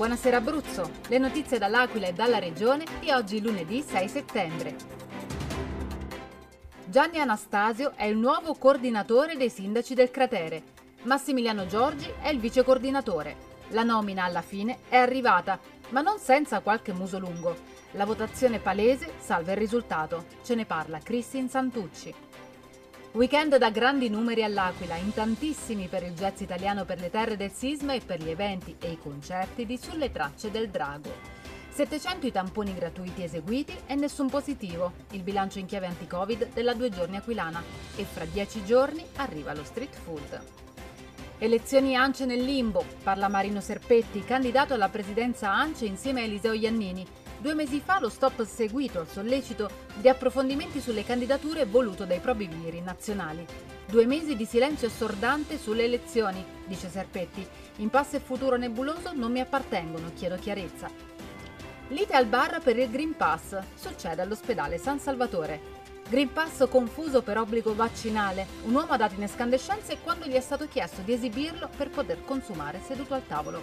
Buonasera Abruzzo, le notizie dall'Aquila e dalla Regione di oggi lunedì 6 settembre. Gianni Anastasio è il nuovo coordinatore dei sindaci del cratere. Massimiliano Giorgi è il vice coordinatore. La nomina alla fine è arrivata, ma non senza qualche muso lungo. La votazione palese salva il risultato. Ce ne parla Cristin Santucci. Weekend da grandi numeri all'Aquila, in tantissimi per il jazz italiano per le terre del sisma e per gli eventi e i concerti di Sulle tracce del drago. 700 i tamponi gratuiti eseguiti e nessun positivo, il bilancio in chiave anti-Covid della due giorni aquilana e fra dieci giorni arriva lo street food. Elezioni ANCE nel limbo, parla Marino Serpetti, candidato alla presidenza ANCE insieme a Eliseo Iannini, Due mesi fa lo stop seguito al sollecito di approfondimenti sulle candidature voluto dai propri viri nazionali. Due mesi di silenzio assordante sulle elezioni, dice Serpetti. Impasse e futuro nebuloso non mi appartengono, chiedo chiarezza. Lite al bar per il Green Pass, succede all'ospedale San Salvatore. Green Pass confuso per obbligo vaccinale. Un uomo ha dato in escandescenze quando gli è stato chiesto di esibirlo per poter consumare seduto al tavolo.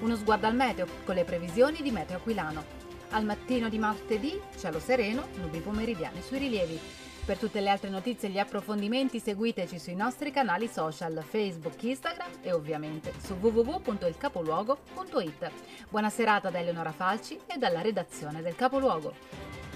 Uno sguardo al meteo con le previsioni di Meteo Aquilano. Al mattino di martedì, cielo sereno, nubi pomeridiane sui rilievi. Per tutte le altre notizie e gli approfondimenti seguiteci sui nostri canali social Facebook, Instagram e ovviamente su www.ilcapoluogo.it. Buona serata da Eleonora Falci e dalla redazione del Capoluogo.